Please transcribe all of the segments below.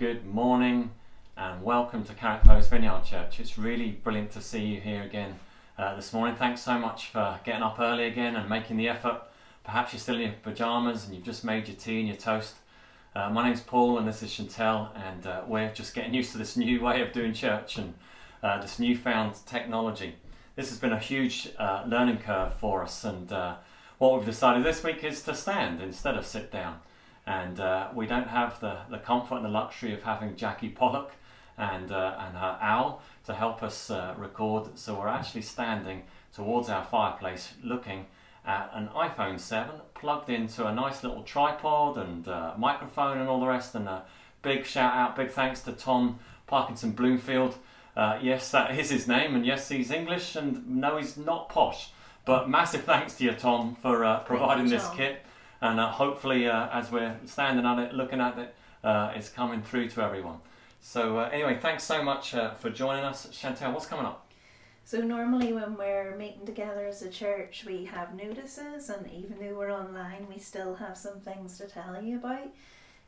good morning and welcome to Carrick Close Vineyard Church. It's really brilliant to see you here again uh, this morning. Thanks so much for getting up early again and making the effort. Perhaps you're still in your pyjamas and you've just made your tea and your toast. Uh, my name's Paul and this is Chantel, and uh, we're just getting used to this new way of doing church and uh, this newfound technology. This has been a huge uh, learning curve for us, and uh, what we've decided this week is to stand instead of sit down and uh, we don't have the, the comfort and the luxury of having Jackie Pollock and, uh, and her owl to help us uh, record. So we're actually standing towards our fireplace looking at an iPhone 7 plugged into a nice little tripod and uh, microphone and all the rest. And a big shout out, big thanks to Tom Parkinson Bloomfield. Uh, yes, that is his name, and yes, he's English, and no, he's not posh. But massive thanks to you, Tom, for uh, providing this kit and uh, hopefully uh, as we're standing on it looking at it uh, it's coming through to everyone. So uh, anyway thanks so much uh, for joining us. Chantel what's coming up? So normally when we're meeting together as a church we have notices and even though we're online we still have some things to tell you about.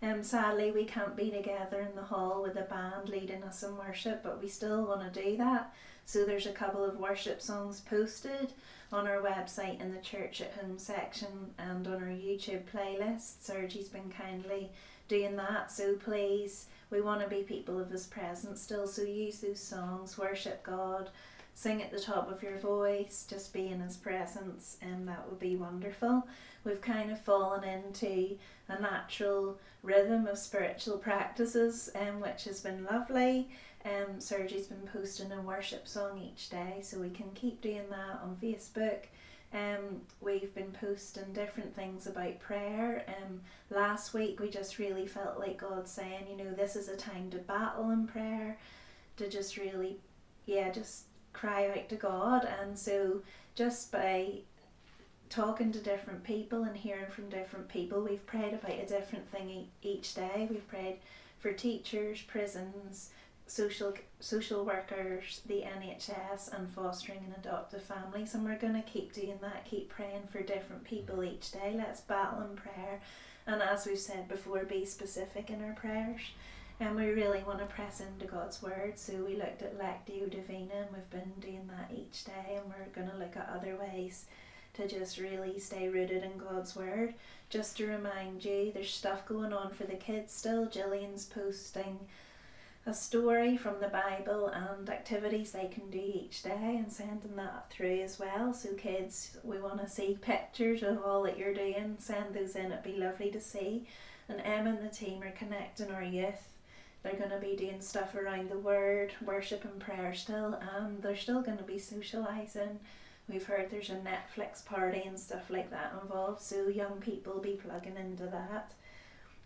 Um, sadly, we can't be together in the hall with a band leading us in worship, but we still want to do that. So there's a couple of worship songs posted on our website in the Church at Home section and on our YouTube playlist. Sergie's been kindly doing that, so please, we want to be people of His presence still, so use those songs, worship God, sing at the top of your voice, just be in His presence, and that would be wonderful. We've kind of fallen into a natural rhythm of spiritual practices, um, which has been lovely. Um, Sergie's been posting a worship song each day, so we can keep doing that on Facebook. Um, we've been posting different things about prayer. Um, last week we just really felt like God saying, you know, this is a time to battle in prayer, to just really, yeah, just cry out to God. And so just by talking to different people and hearing from different people, we've prayed about a different thing each day. We've prayed for teachers, prisons, social social workers, the NHS, and fostering and adoptive families. And we're going to keep doing that, keep praying for different people mm. each day. Let's battle in prayer. And as we've said before, be specific in our prayers. And we really want to press into God's Word. So we looked at Lectio Divina and we've been doing that each day. And we're going to look at other ways to just really stay rooted in God's Word. Just to remind you, there's stuff going on for the kids still. Gillian's posting a story from the Bible and activities they can do each day and sending that through as well. So, kids, we want to see pictures of all that you're doing. Send those in, it'd be lovely to see. And Em and the team are connecting our youth. They're going to be doing stuff around the word, worship, and prayer still, and they're still going to be socialising. We've heard there's a Netflix party and stuff like that involved, so young people be plugging into that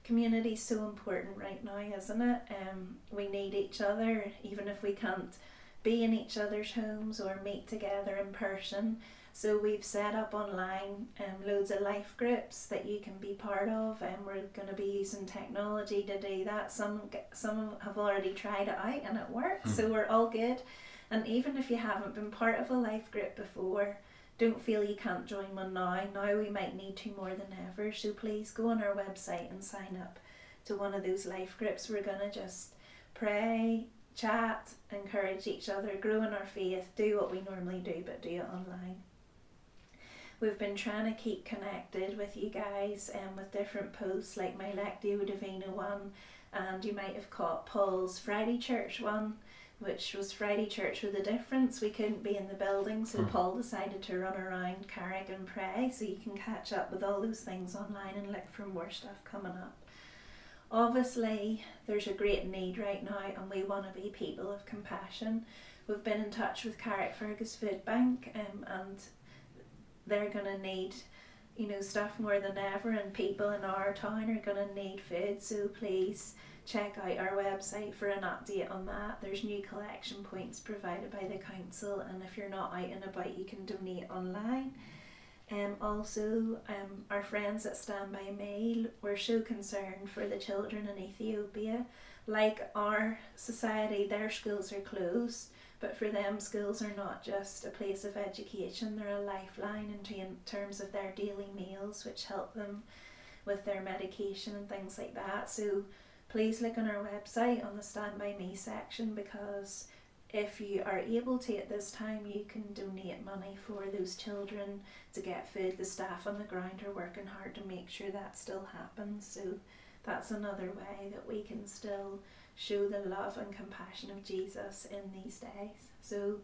community is so important right now, isn't it? Um, we need each other, even if we can't be in each other's homes or meet together in person. So we've set up online um, loads of life groups that you can be part of, and we're going to be using technology to do that. Some some have already tried it out and it works, mm. so we're all good. And even if you haven't been part of a life group before, don't feel you can't join one now. Now we might need to more than ever. So please go on our website and sign up to one of those life groups. We're going to just pray, chat, encourage each other, grow in our faith, do what we normally do, but do it online. We've been trying to keep connected with you guys and um, with different posts like my Lectio Divina one, and you might have caught Paul's Friday Church one which was Friday church with a difference. We couldn't be in the building, so mm. Paul decided to run around Carrick and pray. So you can catch up with all those things online and look for more stuff coming up. Obviously, there's a great need right now, and we want to be people of compassion. We've been in touch with Carrickfergus Food Bank, um, and they're going to need you know stuff more than ever and people in our town are going to need food so please check out our website for an update on that. There's new collection points provided by the council, and if you're not out and about, you can donate online. Um, also, um, our friends at Stand By Me were so concerned for the children in Ethiopia. Like our society, their schools are closed, but for them, schools are not just a place of education, they're a lifeline in terms of their daily meals, which help them with their medication and things like that. So, please look on our website on the Stand By Me section because if you are able to at this time, you can donate money for those children to get food. The staff on the ground are working hard to make sure that still happens. So that's another way that we can still show the love and compassion of Jesus in these days. So,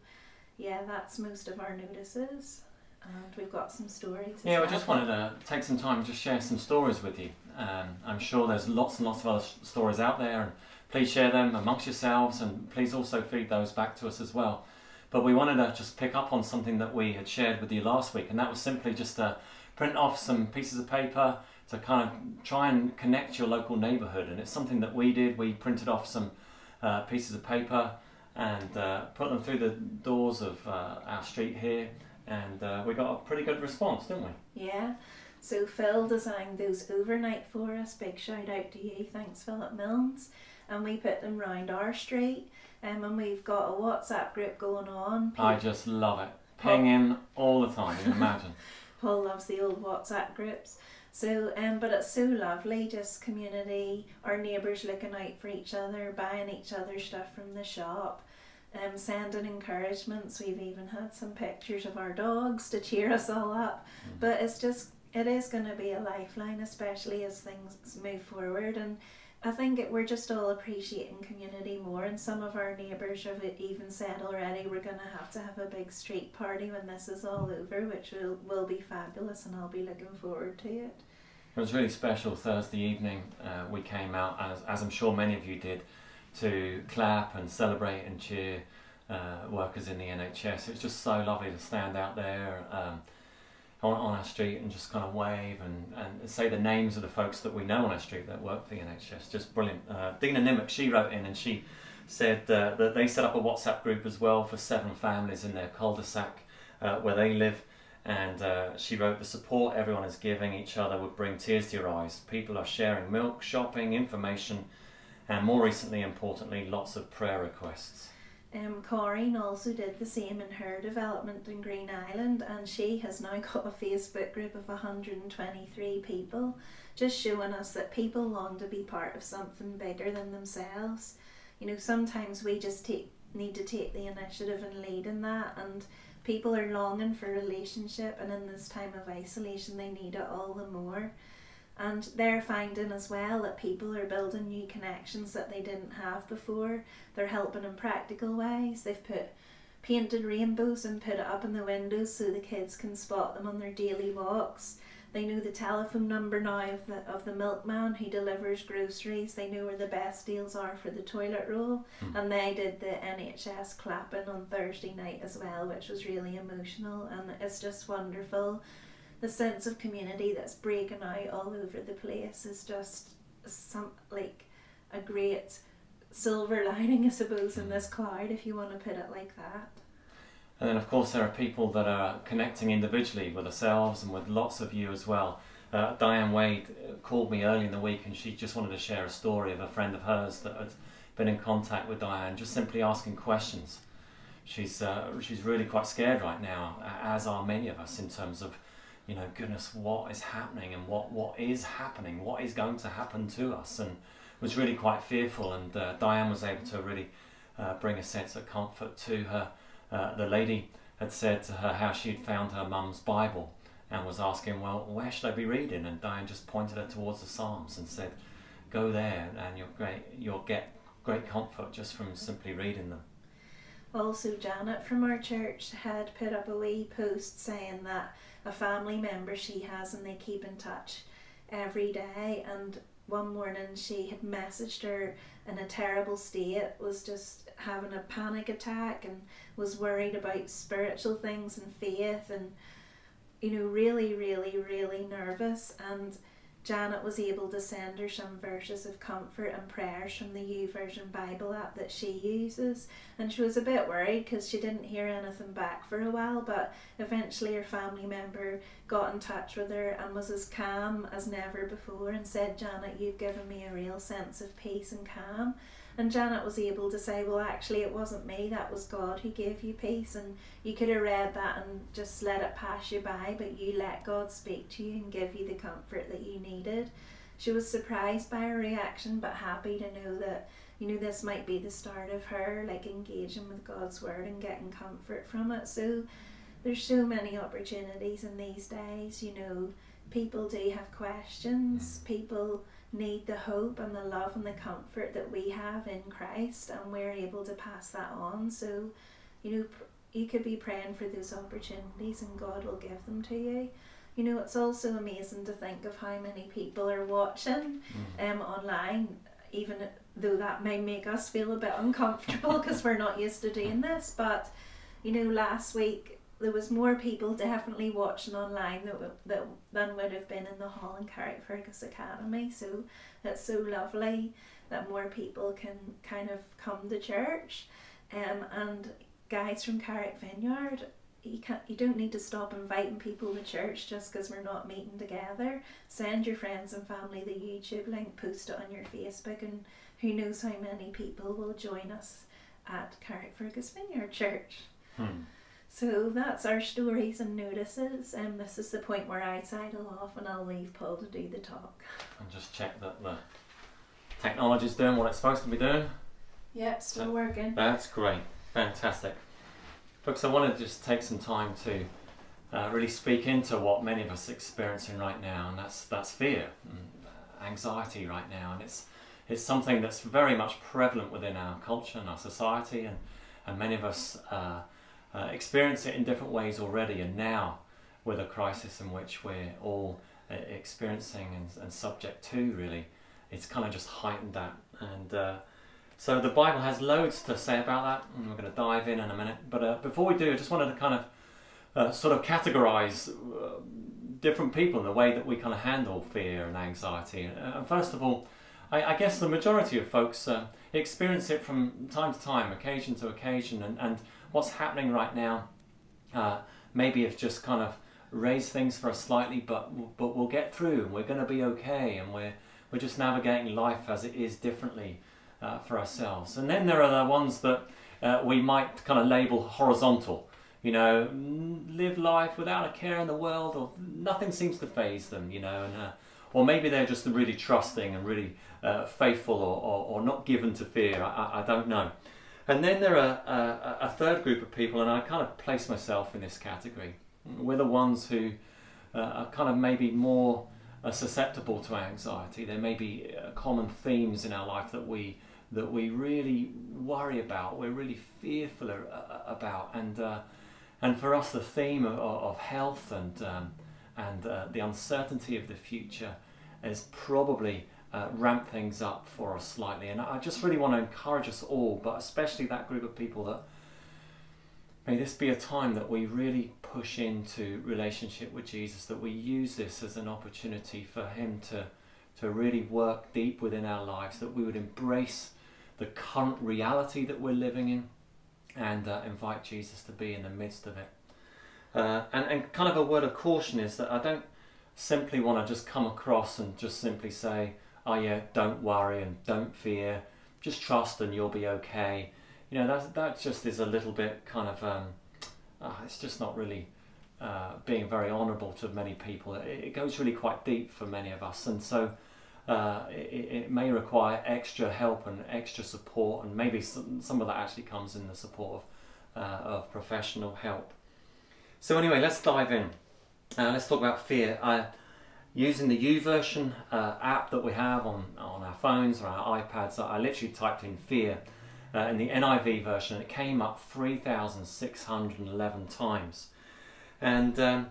yeah, that's most of our notices. And we've got some stories. Yeah, I just wanted to take some time to share some stories with you. Um, I'm sure there's lots and lots of other stories out there, and please share them amongst yourselves, and please also feed those back to us as well. But we wanted to just pick up on something that we had shared with you last week, and that was simply just to print off some pieces of paper to kind of try and connect your local neighbourhood. And it's something that we did. We printed off some uh, pieces of paper and uh, put them through the doors of uh, our street here, and uh, we got a pretty good response, didn't we? Yeah. So Phil designed those overnight for us. Big shout out to you. Thanks, Philip Milnes. And we put them round our street. Um, and we've got a WhatsApp group going on. I just love it. Pinging all the time, you imagine. Paul loves the old WhatsApp groups. So, um, but it's so lovely, just community, our neighbours looking out for each other, buying each other stuff from the shop, um, sending encouragements. We've even had some pictures of our dogs to cheer us all up. Mm. But it's just, it is going to be a lifeline, especially as things move forward. And I think it, we're just all appreciating community more, and some of our neighbours have even said already we're going to have to have a big street party when this is all over, which will, will be fabulous, and I'll be looking forward to it. It was really special Thursday evening. Uh, we came out, as, as I'm sure many of you did, to clap and celebrate and cheer uh, workers in the NHS. It's just so lovely to stand out there. Um, on, on our street and just kind of wave and, and say the names of the folks that we know on our street that work for the NHS. Just brilliant. Uh, Dina Nimmock, she wrote in and she said uh, that they set up a WhatsApp group as well for seven families in their cul-de-sac uh, where they live. And uh, she wrote, the support everyone is giving each other would bring tears to your eyes. People are sharing milk, shopping, information, and more recently, importantly, lots of prayer requests. Um, Corinne also did the same in her development in Green Island, and she has now got a Facebook group of 123 people, just showing us that people long to be part of something bigger than themselves. You know, sometimes we just take need to take the initiative and lead in that, and people are longing for relationship, and in this time of isolation, they need it all the more. And they're finding as well that people are building new connections that they didn't have before. They're helping in practical ways. They've put painted rainbows and put it up in the windows so the kids can spot them on their daily walks. They know the telephone number now of the of the milkman who delivers groceries. They know where the best deals are for the toilet roll. Mm. And they did the NHS clapping on Thursday night as well, which was really emotional and it's just wonderful the sense of community that's breaking out all over the place is just some like a great silver lining, I suppose, in this cloud, if you want to put it like that. And then, of course, there are people that are connecting individually with ourselves and with lots of you as well. Uh, Diane Wade called me early in the week and she just wanted to share a story of a friend of hers that had been in contact with Diane, just simply asking questions. She's, uh, she's really quite scared right now, as are many of us, in terms of you know, goodness, what is happening and what, what is happening, what is going to happen to us, and was really quite fearful. And uh, Diane was able to really uh, bring a sense of comfort to her. Uh, the lady had said to her how she had found her mum's Bible and was asking, well, where should I be reading? And Diane just pointed her towards the Psalms and said, go there, and you'll great, you'll get great comfort just from simply reading them. Also, Janet from our church had put up a wee post saying that a family member she has and they keep in touch every day. And one morning she had messaged her in a terrible state was just having a panic attack and was worried about spiritual things and faith and you know really really really nervous. And Janet was able to send her some verses of comfort and prayers from the YouVersion Bible app that she uses. And she was a bit worried because she didn't hear anything back for a while, but eventually her family member got in touch with her and was as calm as never before and said, Janet, you've given me a real sense of peace and calm. And Janet was able to say, Well, actually, it wasn't me, that was God who gave you peace. And you could have read that and just let it pass you by, but you let God speak to you and give you the comfort that you needed. she was surprised by her reaction, but happy to know that you know this might be the start of her like engaging with God's word and getting comfort from it. So there's so many opportunities in these days. You know, people do have questions. Mm. People need the hope and the love and the comfort that we have in Christ, and we're able to pass that on. So, you know, you could be praying for those opportunities, and God will give them to you. You know, it's also amazing to think of how many people are watching Mm. um, online, even though that may make us feel a bit uncomfortable because we're not used to doing this. But, you know, last week there was more people definitely watching online that, that than would have been in the hall in Carrickfergus Academy. So that's so lovely that more people can kind of come to church. Um, and guys from Carrick Vineyard, you can't, you don't need to stop inviting people to church just because we're not meeting together. Send your friends and family the YouTube link, post it on your Facebook, and who knows how many people will join us at Carrickfergus Vineyard Church. Hmm. So that's our stories and notices, and this is the point where I sidle off and I'll leave Paul to do the talk. And just check that the technology's doing what it's supposed to be doing. Yep, still working. That's great. Fantastic. Folks, I want to just take some time to uh, really speak into what many of us are experiencing right now, and that's that's fear, and anxiety right now, and it's it's something that's very much prevalent within our culture and our society, and and many of us uh, uh, experience it in different ways already, and now with a crisis in which we're all uh, experiencing and, and subject to, really, it's kind of just heightened that, and. Uh, so the Bible has loads to say about that, and we're going to dive in in a minute. But uh, before we do, I just wanted to kind of sort of categorize different people in the way that we kind of handle fear and anxiety. And first of all, I, I guess the majority of folks experience it from time to time, occasion to occasion, and, and what's happening right now uh, maybe it's just kind of raised things for us slightly, but but we'll get through, and we're going to be okay, and we're we're just navigating life as it is differently uh, for ourselves. And then there are the ones that uh, we might kind of label horizontal. You know, mm, live life without a care in the world, or nothing seems to phase them. You know, and uh, or maybe they're just really trusting and really uh, faithful, or, or, or not given to fear. I, I, I don't know. And then there are uh, third group of people, and I kind of place myself in this category. We're the ones who uh, are kind of maybe more uh, susceptible to anxiety. There may be uh, common themes in our life that we that we really worry about, we're really fearful a- a- about, and uh, and for us the theme of, of health and um, and uh, the uncertainty of the future has probably uh, ramped things up for us slightly. And I just really want to encourage us all, but especially that group of people that may this be a time that we really push into relationship with Jesus, that we use this as an opportunity for Him to to really work deep within our lives, that we would embrace the current reality that we're living in and uh, invite Jesus to be in the midst of it. Uh, and, and kind of a word of caution is that I don't simply want to just come across and just simply say, oh yeah, don't worry and don't fear, just trust and you'll be okay. You know, that, that just is a little bit kind of, um, uh, it's just not really uh, being very honourable to many people. It, it goes really quite deep for many of us. And so uh, it, it may require extra help and extra support, and maybe some, some of that actually comes in the support of, uh, of professional help. So anyway, let's dive in. Uh, let's talk about fear. Uh, using the YouVersion uh, app that we have on, on our phones or our iPads, I literally typed in fear uh, in the NIV version, it came up 3,611 times. And um,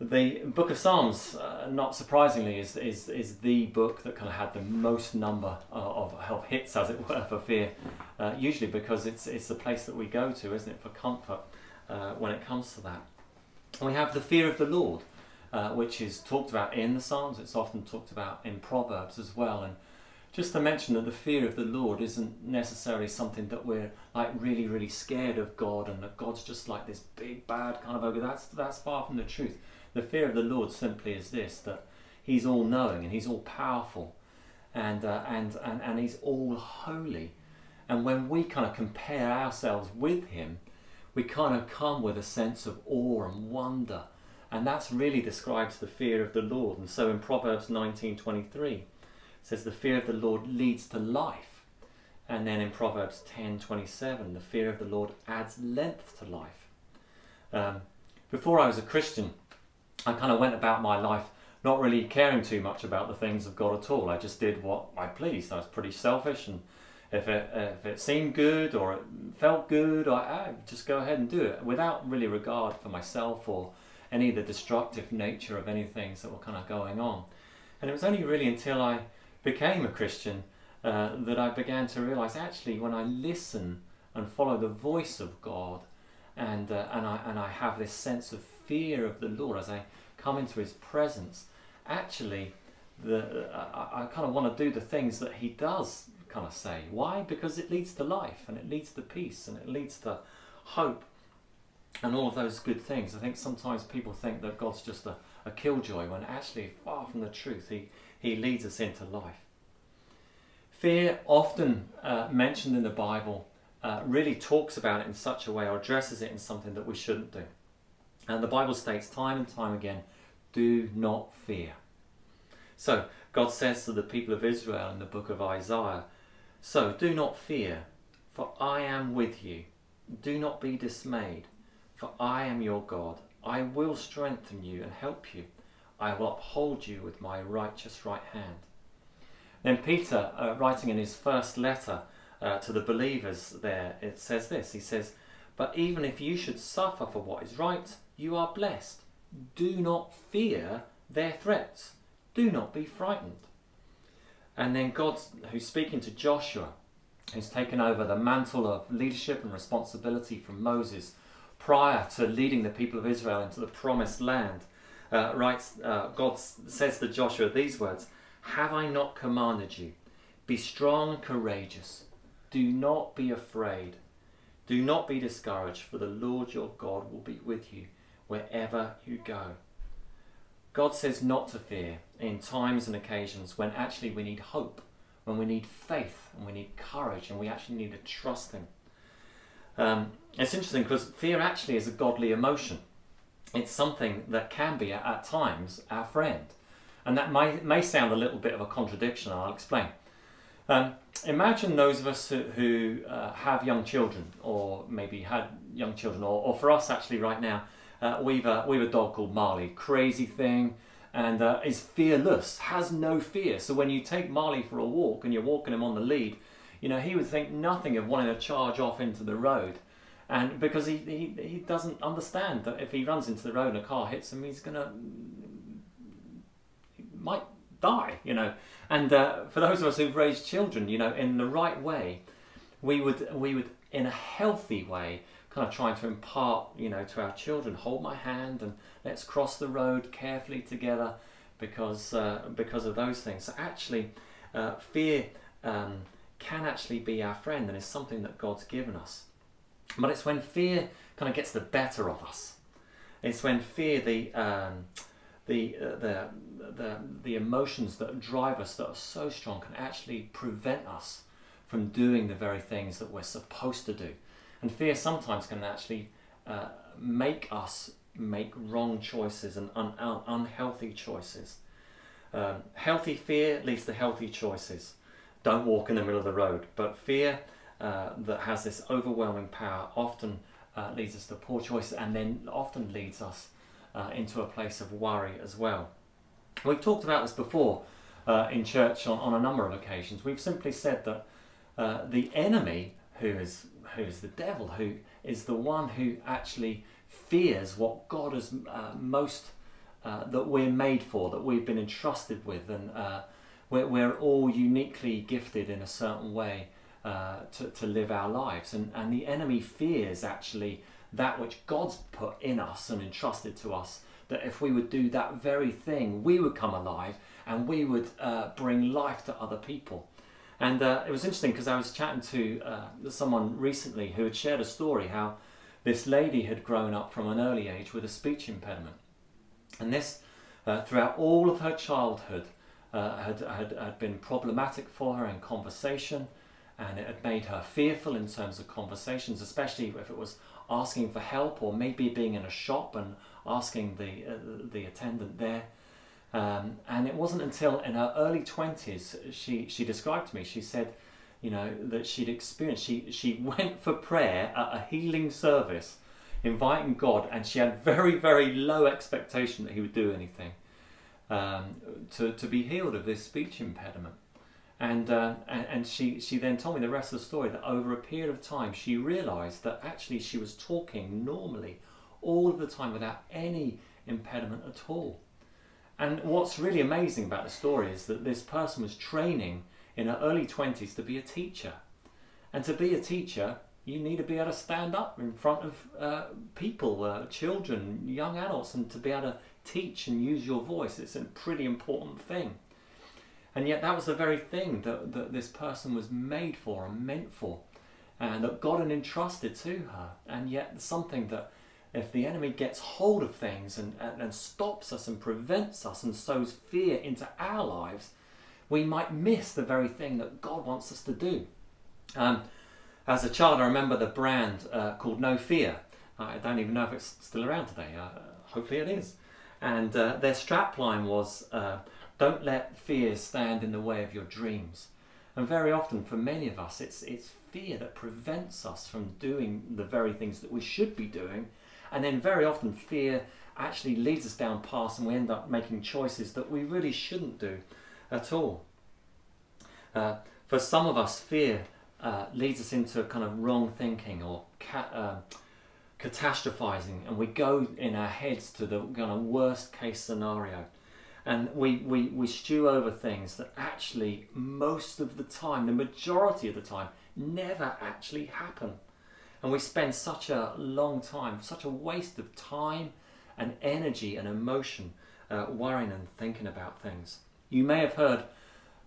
the Book of Psalms, uh, not surprisingly, is, is, is the book that kind of had the most number of, of hits, as it were, for fear. Uh, usually because it's, it's the place that we go to, isn't it, for comfort uh, when it comes to that. And we have the fear of the Lord, uh, which is talked about in the Psalms. It's often talked about in Proverbs as well. And just to mention that the fear of the Lord isn't necessarily something that we're like really, really scared of God and that God's just like this big bad kind of ogre. That's that's far from the truth. The fear of the Lord simply is this: that He's all knowing and He's all powerful, and uh, and and and He's all holy. And when we kind of compare ourselves with Him, we kind of come with a sense of awe and wonder And that's really describes the fear of the Lord. And so in Proverbs 19:23 it says the fear of the Lord leads to life. And then in Proverbs 10:27 the fear of the Lord adds length to life. Um, before I was a Christian, I kind of went about my life not really caring too much about the things of God at all. I just did what I pleased. I was pretty selfish, and if it if it seemed good or it felt good, I, I just go ahead and do it without really regard for myself or any of the destructive nature of any things that were kind of going on. And it was only really until I became a Christian uh, that I began to realize actually when I listen and follow the voice of God, and uh, and I and I have this sense of fear of the Lord as I come into His presence, actually, the I, I kind of want to do the things that He does kind of say. Why? Because it leads to life, and it leads to peace, and it leads to hope, and all of those good things. I think sometimes people think that God's just a, a killjoy, when actually, far from the truth, He He leads us into life. Fear, often uh, mentioned in the Bible, uh, really talks about it in such a way or addresses it in something that we shouldn't do. And the Bible states time and time again do not fear. So, God says to the people of Israel in the book of Isaiah, So do not fear, for I am with you. Do not be dismayed, for I am your God. I will strengthen you and help you. I will uphold you with my righteous right hand. Then Peter, uh, writing in his first letter uh, to the believers there, it says this. He says, But even if you should suffer for what is right, you are blessed. Do not fear their threats. Do not be frightened. And then God, who's speaking to Joshua, who's taken over the mantle of leadership and responsibility from Moses prior to leading the people of Israel into the promised land, uh, writes, uh, God says to Joshua these words Have I not commanded you? Be strong courageous. Do not be afraid. Do not be discouraged, for the Lord your God will be with you wherever you go. God says not to fear in times and occasions when actually we need hope, when we need faith, and we need courage, and we actually need to trust Him. Um, it's interesting because fear actually is a godly emotion. It's something that can be at, times our friend. And that may, may sound a little bit of a contradiction, I'll explain. Um, imagine those of us who, who uh, have young children, or maybe had young children, or, or for us actually right now, uh, we've, a, we've a dog called Marley, crazy thing, and uh, is fearless, has no fear. So when you take Marley for a walk and you're walking him on the lead, you know, he would think nothing of wanting to charge off into the road. And because he, he, he doesn't understand that if he runs into the road and a car hits him, he's to, he might die, you know. And uh, for those of us who've raised children, you know, in the right way, we would, we would, in a healthy way, kind of trying to impart, you know, to our children, hold my hand and let's cross the road carefully together, because uh, because of those things. So actually, uh, fear um, can actually be our friend, and is something that God's given us. But it's when fear kind of gets the better of us. It's when fear, the um, the, uh, the the the emotions that drive us that are so strong, can actually prevent us from doing the very things that we're supposed to do. And fear sometimes can actually uh, make us make wrong choices and un- un- unhealthy choices. Um, healthy fear leads to healthy choices. Don't walk in the middle of the road. But fear uh, that has this overwhelming power often uh, leads us to poor choices and then often leads us uh, into a place of worry as well. We've talked about this before uh, in church on, on, a number of occasions. We've simply said that uh, the enemy, who is who is the devil, who is the one who actually fears what God has most that we're made for, that we've been entrusted with, and we're, we're, all uniquely gifted in a certain way uh, to, to live our lives. And, and the enemy fears actually that which God's put in us and entrusted to us, that if we would do that very thing, we would come alive and we would uh, bring life to other people. And uh, it was interesting because I was chatting to uh, someone recently who had shared a story how this lady had grown up from an early age with a speech impediment. And this, uh, throughout all of her childhood, uh, had, had, had been problematic for her in conversation and it had made her fearful in terms of conversations, especially if it was asking for help or maybe being in a shop and asking the uh, the attendant there. Um, and it wasn't until in her early twenties she she described to me. She said, you know, that she'd experienced. She she went for prayer at a healing service, inviting God, and she had very very low expectation that He would do anything um, to to be healed of this speech impediment. And, uh, and, and she, she then told me the rest of the story that over a period of time she realized that actually she was talking normally all of the time without any impediment at all. And what's really amazing about the story is that this person was training in her early 20s to be a teacher. And to be a teacher, you need to be able to stand up in front of uh, people, uh, children, young adults, and to be able to teach and use your voice. It's a pretty important thing. And yet, that was the very thing that, that this person was made for and meant for, and that God had entrusted to her. And yet, something that if the enemy gets hold of things and, and, and, stops us and prevents us and sows fear into our lives, we might miss the very thing that God wants us to do. Um, as a child, I remember the brand uh, called No Fear. I don't even know if it's still around today. Uh, hopefully, it is. And uh, their strapline was uh, Don't let fear stand in the way of your dreams. And very often, for many of us, it's, it's fear that prevents us from doing the very things that we should be doing and then very often fear actually leads us down paths and we end up making choices that we really shouldn't do at all. Uh, for some of us, fear uh, leads us into kind of wrong thinking or ca- uh, catastrophizing, and we go in our heads to the kind of worst case scenario. And we, we, we stew over things that actually, most of the time, the majority of the time, never actually happen. And we spend such a long time, such a waste of time and energy and emotion uh, worrying and thinking about things. You may have heard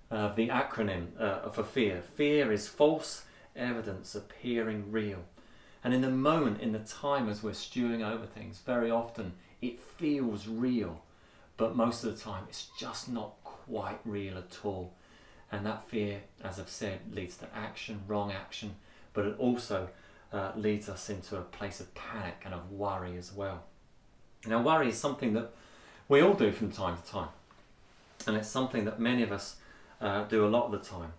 of the acronym uh, for fear. Fear is false evidence appearing real. And in the moment, in the time as we're stewing over things, very often it feels real, but most of the time it's just not quite real at all. And that fear, as I've said, leads to action, wrong action, but it also uh, leads us into a place of panic and of worry as well. Now, worry is something that we all do from time to time, and it's something that many of us uh, do a lot of the time.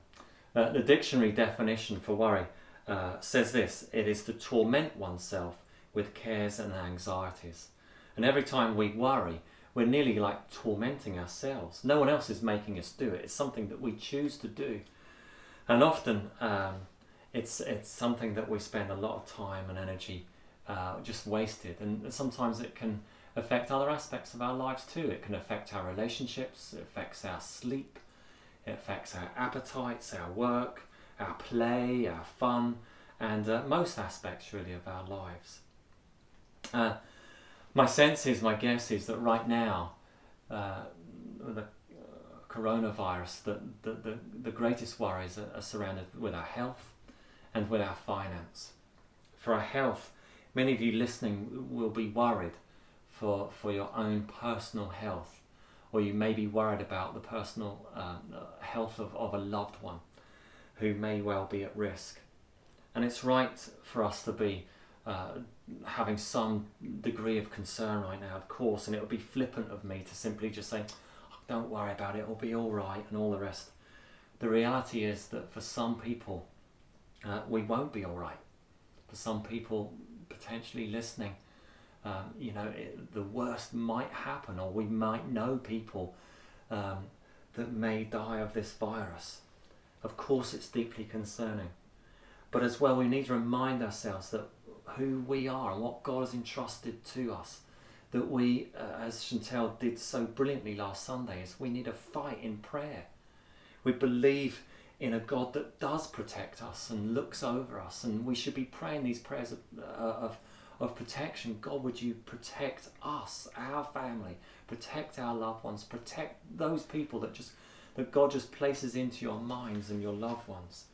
Uh, the dictionary definition for worry uh, says this it is to torment oneself with cares and anxieties. And every time we worry, we're nearly like tormenting ourselves. No one else is making us do it, it's something that we choose to do. And often, um, it's it's something that we spend a lot of time and energy uh, just wasted, and sometimes it can affect other aspects of our lives too. It can affect our relationships, it affects our sleep, it affects our appetites, our work, our play, our fun, and uh, most aspects really of our lives. Uh, my sense is, my guess is that right now, uh, the coronavirus, the, the, the, the greatest worries are, are surrounded with our health, and with our finance. For our health, many of you listening will be worried for, for your own personal health, or you may be worried about the personal uh, health of, of a loved one who may well be at risk. And it's right for us to be uh, having some degree of concern right now, of course, and it would be flippant of me to simply just say, oh, don't worry about it, it'll be all right, and all the rest. The reality is that for some people, uh, we won't be all right. For some people potentially listening, um, you know, it, the worst might happen, or we might know people um, that may die of this virus. Of course, it's deeply concerning. But as well, we need to remind ourselves that who we are and what God has entrusted to us. That we, uh, as Chantel did so brilliantly last Sunday, is we need a fight in prayer. We believe in a God that does protect us and looks over us. And we should be praying these prayers of, uh, of, of protection. God, would you protect us, our family, protect our loved ones, protect those people that just that God just places into your minds and your loved ones.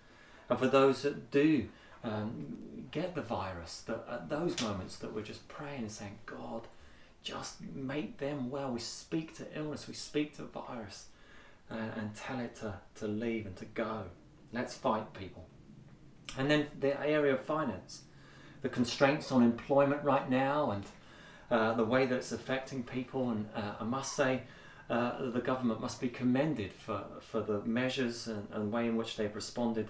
And for those that do um, get the virus, that at those moments that we're just praying and saying, God, just make them well. We speak to illness, we speak to virus and, and tell it to, to leave and to go. Let's fight, people. And then the area of finance, the constraints on employment right now, and uh, the way that it's affecting people. And uh, I must say, uh, the government must be commended for, for the measures and, and way in which they've responded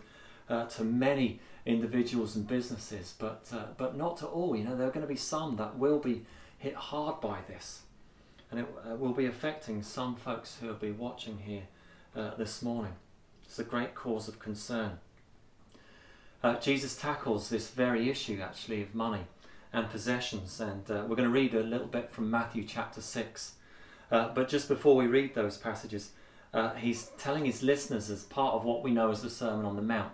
uh, to many individuals and businesses, but uh, but not to all. You know, there are going to be some that will be hit hard by this, and it uh, will be affecting some folks who will be watching here uh, this morning. It's a great cause of concern. Uh, Jesus tackles this very issue actually of money and possessions, and uh, we're going to read a little bit from Matthew chapter six. but just before we read those passages, he's telling his listeners as part of what we know as the Sermon on the Mount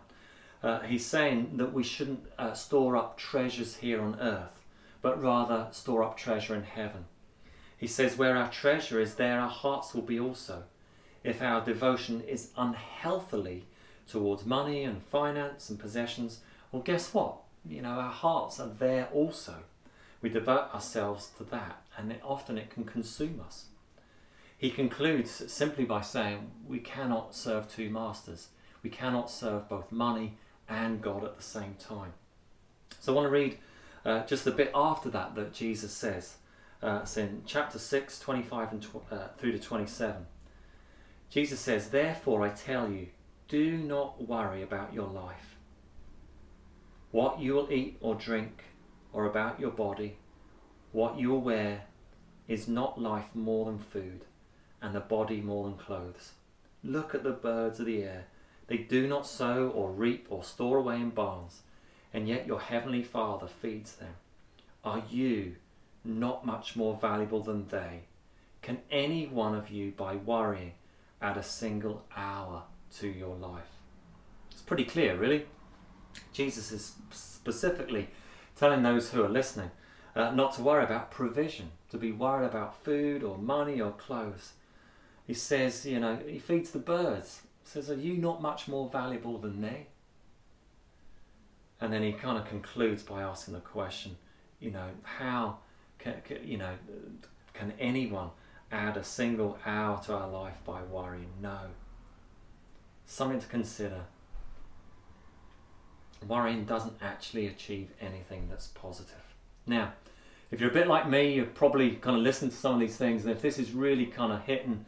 uh, he's saying that we shouldn't uh, store up treasures here on earth, but rather store up treasure in heaven. He says, Where our treasure is, there our hearts will be also. If our devotion is unhealthily towards money and finance and possessions, well, guess what? You know, our hearts are there also. We devote ourselves to that, and it, often it can consume us. He concludes simply by saying, We cannot serve two masters. We cannot serve both money and God at the same time. So I want to read uh, just a bit after that that Jesus says. Uh, it's in chapter 6, 25 and tw- uh, through to 27. Jesus says, Therefore I tell you, do not worry about your life, what you will eat or drink, or about your body, what you will wear. Is not life more than food, and the body more than clothes? Look at the birds of the air they do not sow or reap or store away in barns, and yet your heavenly Father feeds them. Are you not much more valuable than they? Can any one of you, by worrying, add a single hour to your life? It's pretty clear, really. Jesus is specifically telling those who are listening uh, not to worry about provision, to be worried about food or money or clothes. He says, you know, he feeds the birds says, Are you not much more valuable than they? And then he kind of concludes by asking the question, you know, how can, you know, can anyone add a single hour to our life by worrying? No. Something to consider. Worrying doesn't actually achieve anything that's positive. Now, if you're a bit like me, you've probably kind of listened to some of these things, and if this is really kind of hitting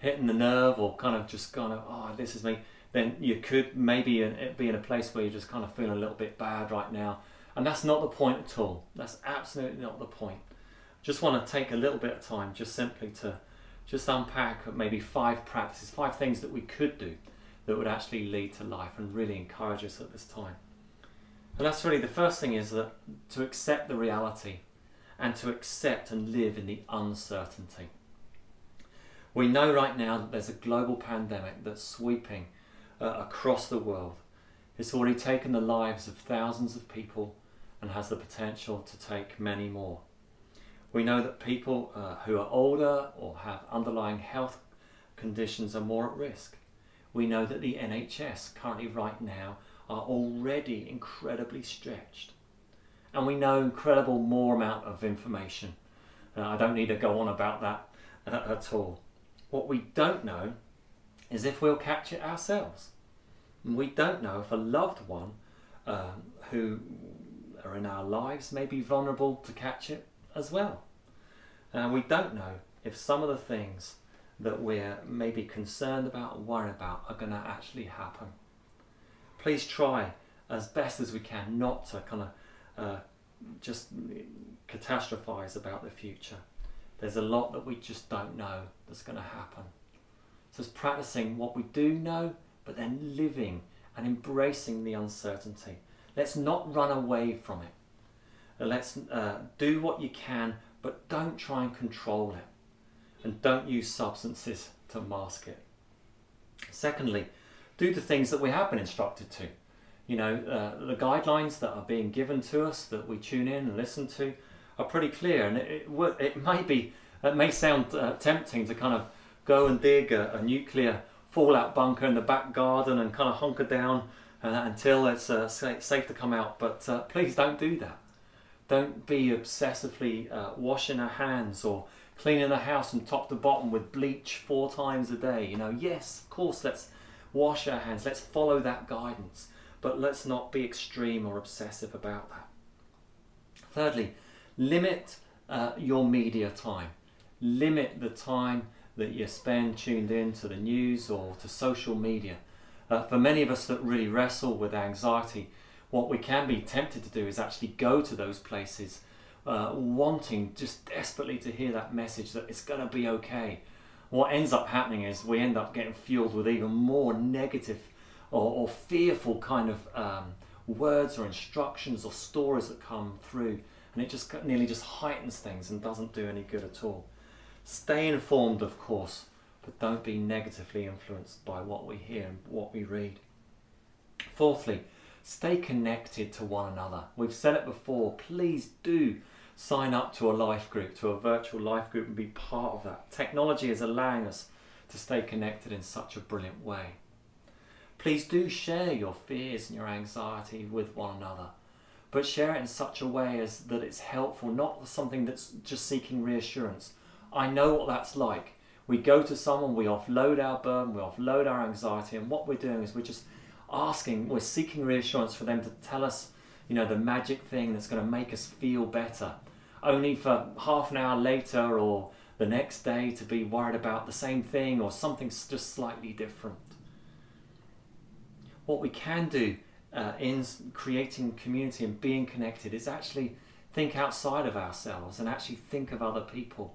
hitting the nerve or kind of just kind of oh this is me then you could maybe be in a place where you're just kind of feeling a little bit bad right now. And that's not the point at all. That's absolutely not the point. Just want to take a little bit of time just simply to just unpack maybe five practices five things that we could do that would actually lead to life and really encourage us at this time. And that's really the first thing is that to accept the reality and to accept and live in the uncertainty we know right now that there's a global pandemic that's sweeping uh, across the world. It's already taken the lives of thousands of people and has the potential to take many more. We know that people uh, who are older or have underlying health conditions are more at risk. We know that the NHS currently right now are already incredibly stretched. And we know incredible more amount of information. Uh, I don't need to go on about that uh, at all. What we don't know is if we'll catch it ourselves. We don't know if a loved one um, who are in our lives may be vulnerable to catch it as well. And we don't know if some of the things that we're maybe concerned about or worried about are going to actually happen. Please try as best as we can not to kind of uh, just catastrophize about the future. There's a lot that we just don't know that's going to happen. So it's practicing what we do know, but then living and embracing the uncertainty. Let's not run away from it. Uh, let's uh, do what you can, but don't try and control it. And don't use substances to mask it. Secondly, do the things that we have been instructed to. You know, uh, the guidelines that are being given to us that we tune in and listen to, are pretty clear, and it, it, it may be it may sound uh, tempting to kind of go and dig a, a, nuclear fallout bunker in the back garden and kind of hunker down uh, until it's uh, safe to come out, but uh, please don't do that. Don't be obsessively uh, washing our hands or cleaning the house from top to bottom with bleach four times a day. You know, yes, of course, let's wash our hands, let's follow that guidance, but let's not be extreme or obsessive about that. Thirdly, limit uh, your media time. Limit the time that you spend tuned in to the news or to social media. Uh, for many of us that really wrestle with anxiety, what we can be tempted to do is actually go to those places uh, wanting just desperately to hear that message that it's going to be okay. What ends up happening is we end up getting fueled with even more negative or, or fearful kind of um, words or instructions or stories that come through, and it just nearly just heightens things and doesn't do any good at all. Stay informed, of course, but don't be negatively influenced by what we hear and what we read. Fourthly, stay connected to one another. We've said it before, please do sign up to a life group, to a virtual life group, and be part of that. Technology is allowing us to stay connected in such a brilliant way. Please do share your fears and your anxiety with one another, but share it in such a way as that it's helpful, not something that's just seeking reassurance. I know what that's like. We go to someone, we offload our burden, we offload our anxiety, and what we're doing is we're just asking, we're seeking reassurance for them to tell us, you know, the magic thing that's going to make us feel better. Only for half an hour later or the next day to be worried about the same thing or something just slightly different. What we can do uh, in creating community and being connected is actually think outside of ourselves and actually think of other people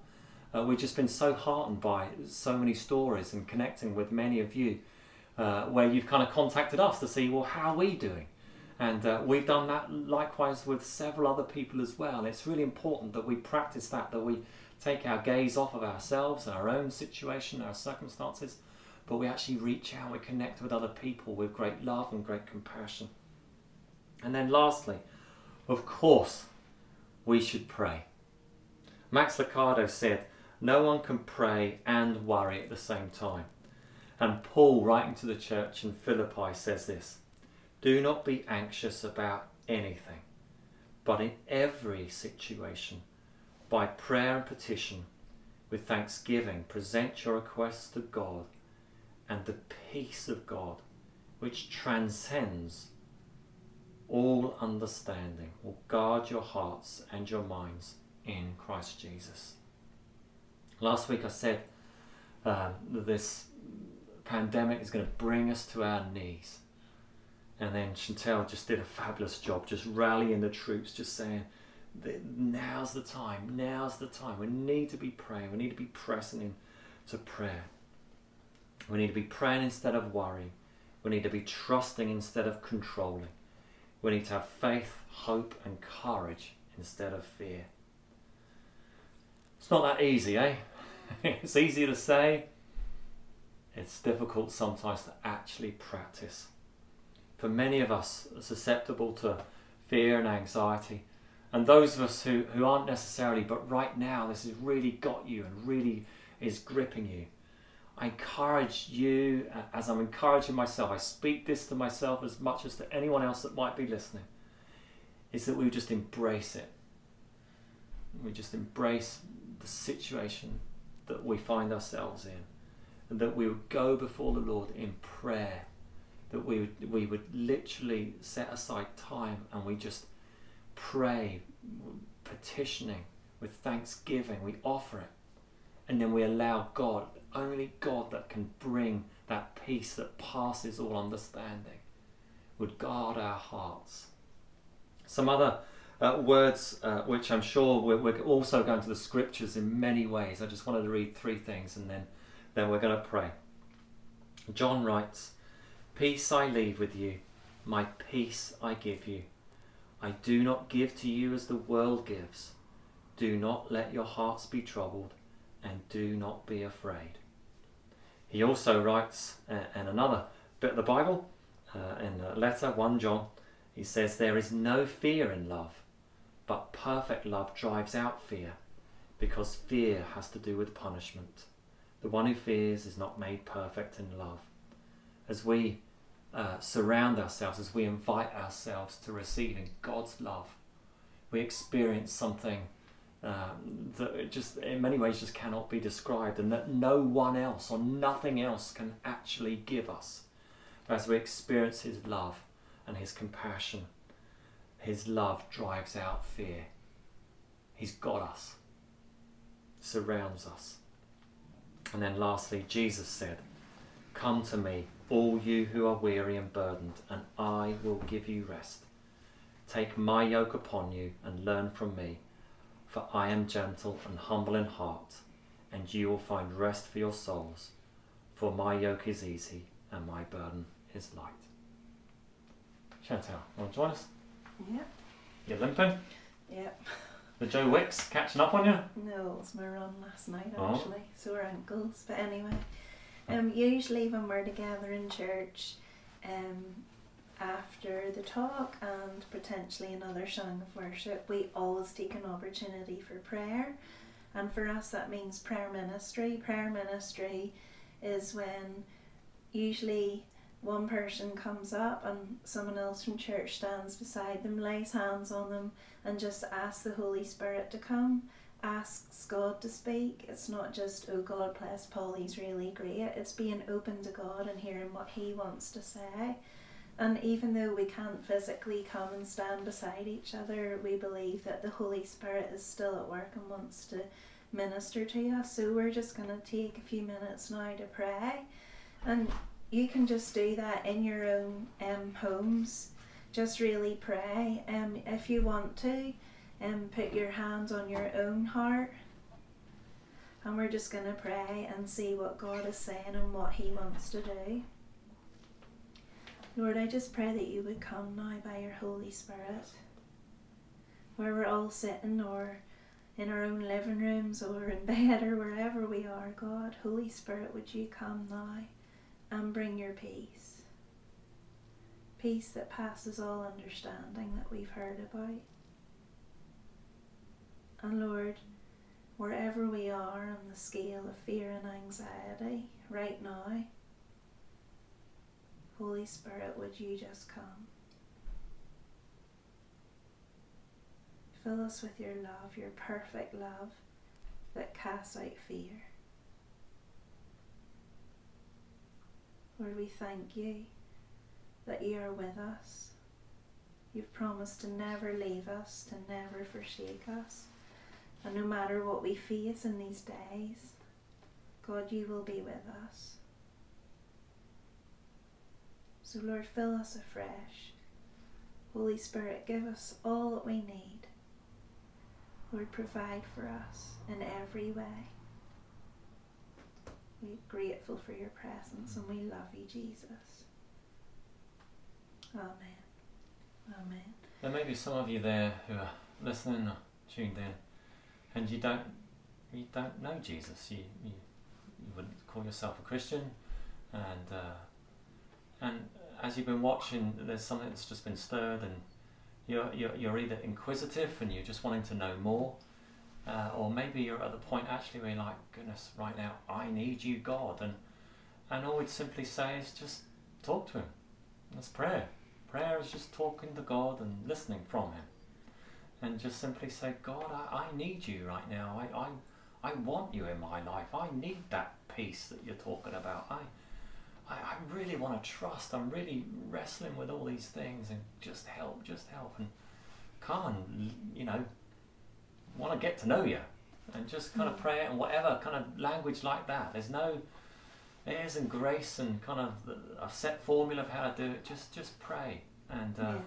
uh, we've just been so heartened by so many stories and connecting with many of you uh, where you've kind of contacted us to see, well, how are we doing? And uh, we've done that likewise with several other people as well. It's really important that we practice that, that we take our gaze off of ourselves and our own situation, our circumstances, but we actually reach out, we connect with other people with great love and great compassion. And then lastly, of course, we should pray. Max Lucado said, no one can pray and worry at the same time. And Paul, writing to the church in Philippi, says this Do not be anxious about anything, but in every situation, by prayer and petition, with thanksgiving, present your requests to God, and the peace of God, which transcends all understanding, will guard your hearts and your minds in Christ Jesus. Last week I said um, this pandemic is going to bring us to our knees. And then Chantel just did a fabulous job, just rallying the troops, just saying, now's the time, now's the time. We need to be praying, we need to be pressing in to prayer. We need to be praying instead of worrying. We need to be trusting instead of controlling. We need to have faith, hope, and courage instead of fear. It's not that easy, eh? it's easy to say, it's difficult sometimes to actually practice. For many of us, susceptible to fear and anxiety, and those of us who, who aren't necessarily, but right now this has really got you and really is gripping you. I encourage you, uh, as I'm encouraging myself, I speak this to myself as much as to anyone else that might be listening, is that we just embrace it. We just embrace the situation that we find ourselves in, and that we would go before the Lord in prayer, that we would, we would literally set aside time and we just pray, petitioning with thanksgiving, we offer it, and then we allow God, only God that can bring that peace that passes all understanding, would guard our hearts. Some other uh, words uh, which I'm sure we're, we're, also going to the scriptures in many ways. I just wanted to read three things and then, then we're going to pray. John writes, Peace I leave with you, my peace I give you. I do not give to you as the world gives. Do not let your hearts be troubled, and do not be afraid. He also writes uh, in another bit of the Bible, uh, in a letter, 1 John, he says, There is no fear in love but perfect love drives out fear, because fear has to do with punishment. The one who fears is not made perfect in love. As we uh, surround ourselves, as we invite ourselves to receiving God's love, we experience something um, that just, in many ways, just cannot be described, and that no one else or nothing else can actually give us. As we experience His love, and His compassion. His love drives out fear. He's got us, surrounds us. And then lastly, Jesus said, Come to me, all you who are weary and burdened, and I will give you rest. Take my yoke upon you and learn from me, for I am gentle and humble in heart, and you will find rest for your souls. For my yoke is easy and my burden is light. Chantal, want to join us? Yeah. You're limping? Yeah. The Joe Wicks catching up on you? No, it was my run last night Oh. actually. Sore ankles. But anyway. Um usually when we're together in church, um after the talk and potentially another song of worship, we always take an opportunity for prayer. And for us that means prayer ministry. Prayer ministry is when usually one person comes up and someone else from church stands beside them, lays hands on them and just asks the Holy Spirit to come, asks God to speak. It's not just, oh God bless Paul, he's really great. It's being open to God and hearing what he wants to say. And even though we can't physically come and stand beside each other, we believe that the Holy Spirit is still at work and wants to minister to us. So we're just going to take a few minutes now to pray. And you can just do that in your own um, homes. Just really pray. Um, if you want to, um, put your hands on your own heart. And we're just going to pray and see what God is saying and what He wants to do. Lord, I just pray that you would come now by your Holy Spirit, where we're all sitting or in our own living rooms or in bed or wherever we are, God. Holy Spirit, would you come now and bring your peace? Peace that passes all understanding that we've heard about. And Lord, wherever we are on the scale of fear and anxiety right now, Holy Spirit, would you just come? Fill us with your love, your perfect love that casts out fear. Lord, we thank you that you are with us. You've promised to never leave us, to never forsake us. And no matter what we face in these days, God, you will be with us. So, Lord, fill us afresh. Holy Spirit, give us all that we need. Lord, provide for us in every way. We're grateful for your presence and we love you, Jesus. Amen. Amen. There may be some of you there who are listening or tuned in, and you don't you don't know Jesus. You you, you wouldn't call yourself a Christian, and uh, and as you've been watching, there's something that's just been stirred, and you're you're, you're either inquisitive and you're just wanting to know more, uh, or maybe you're at the point actually where you're like, goodness, right now I need you, God, and and all we'd simply say is just talk to Him. That's prayer. Prayer is just talking to God and listening from Him. And just simply say, God, I, I need you right now. I, I, I want you in my life. I need that peace that you're talking about. I, I, I really want to trust. I'm really wrestling with all these things and just help, just help. And come and, you know, want to get to know you. And just kind of Mm. pray it and whatever kind of language like that. There's no airs and grace and kind of a set formula of how to do it. Just just pray. And uh, yeah.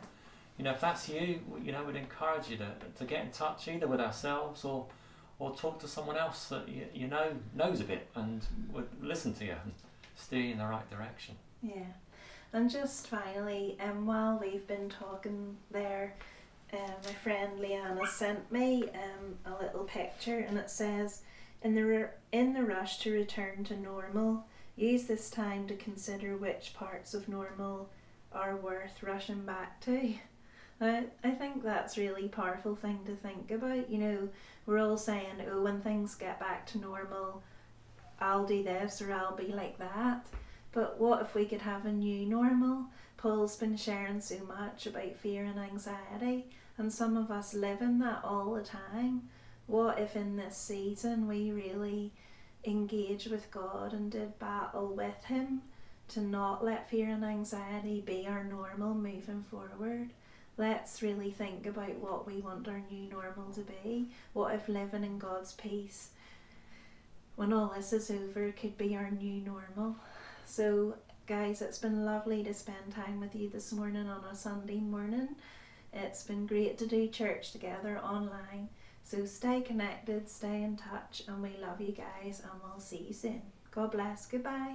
you know, if that's you, you know, we'd encourage you to, to get in touch either with ourselves or or talk to someone else that you, you know knows a bit and would listen to you and steer in the right direction. Yeah. And just finally, um, while we've been talking there, um, my friend Leanna sent me um, a little picture, and it says, "In the in the rush to return to normal, use this time to consider which parts of normal are worth rushing back to." I, I think that's really powerful thing to think about. You know, we're all saying, "Oh, when things get back to normal, I'll do this or I'll be like that." But what if we could have a new normal? Paul's been sharing so much about fear and anxiety, and some of us live in that all the time. What if in this season we really engage with God and did battle with Him to not let fear and anxiety be our normal moving forward. Let's really think about what we want our new normal to be. What if living in God's peace when all this is over it could be our new normal? So, guys, it's been lovely to spend time with you this morning on a Sunday morning. It's been great to do church together online. So stay connected, stay in touch, and we love you guys, and we'll see you soon. God bless. Goodbye.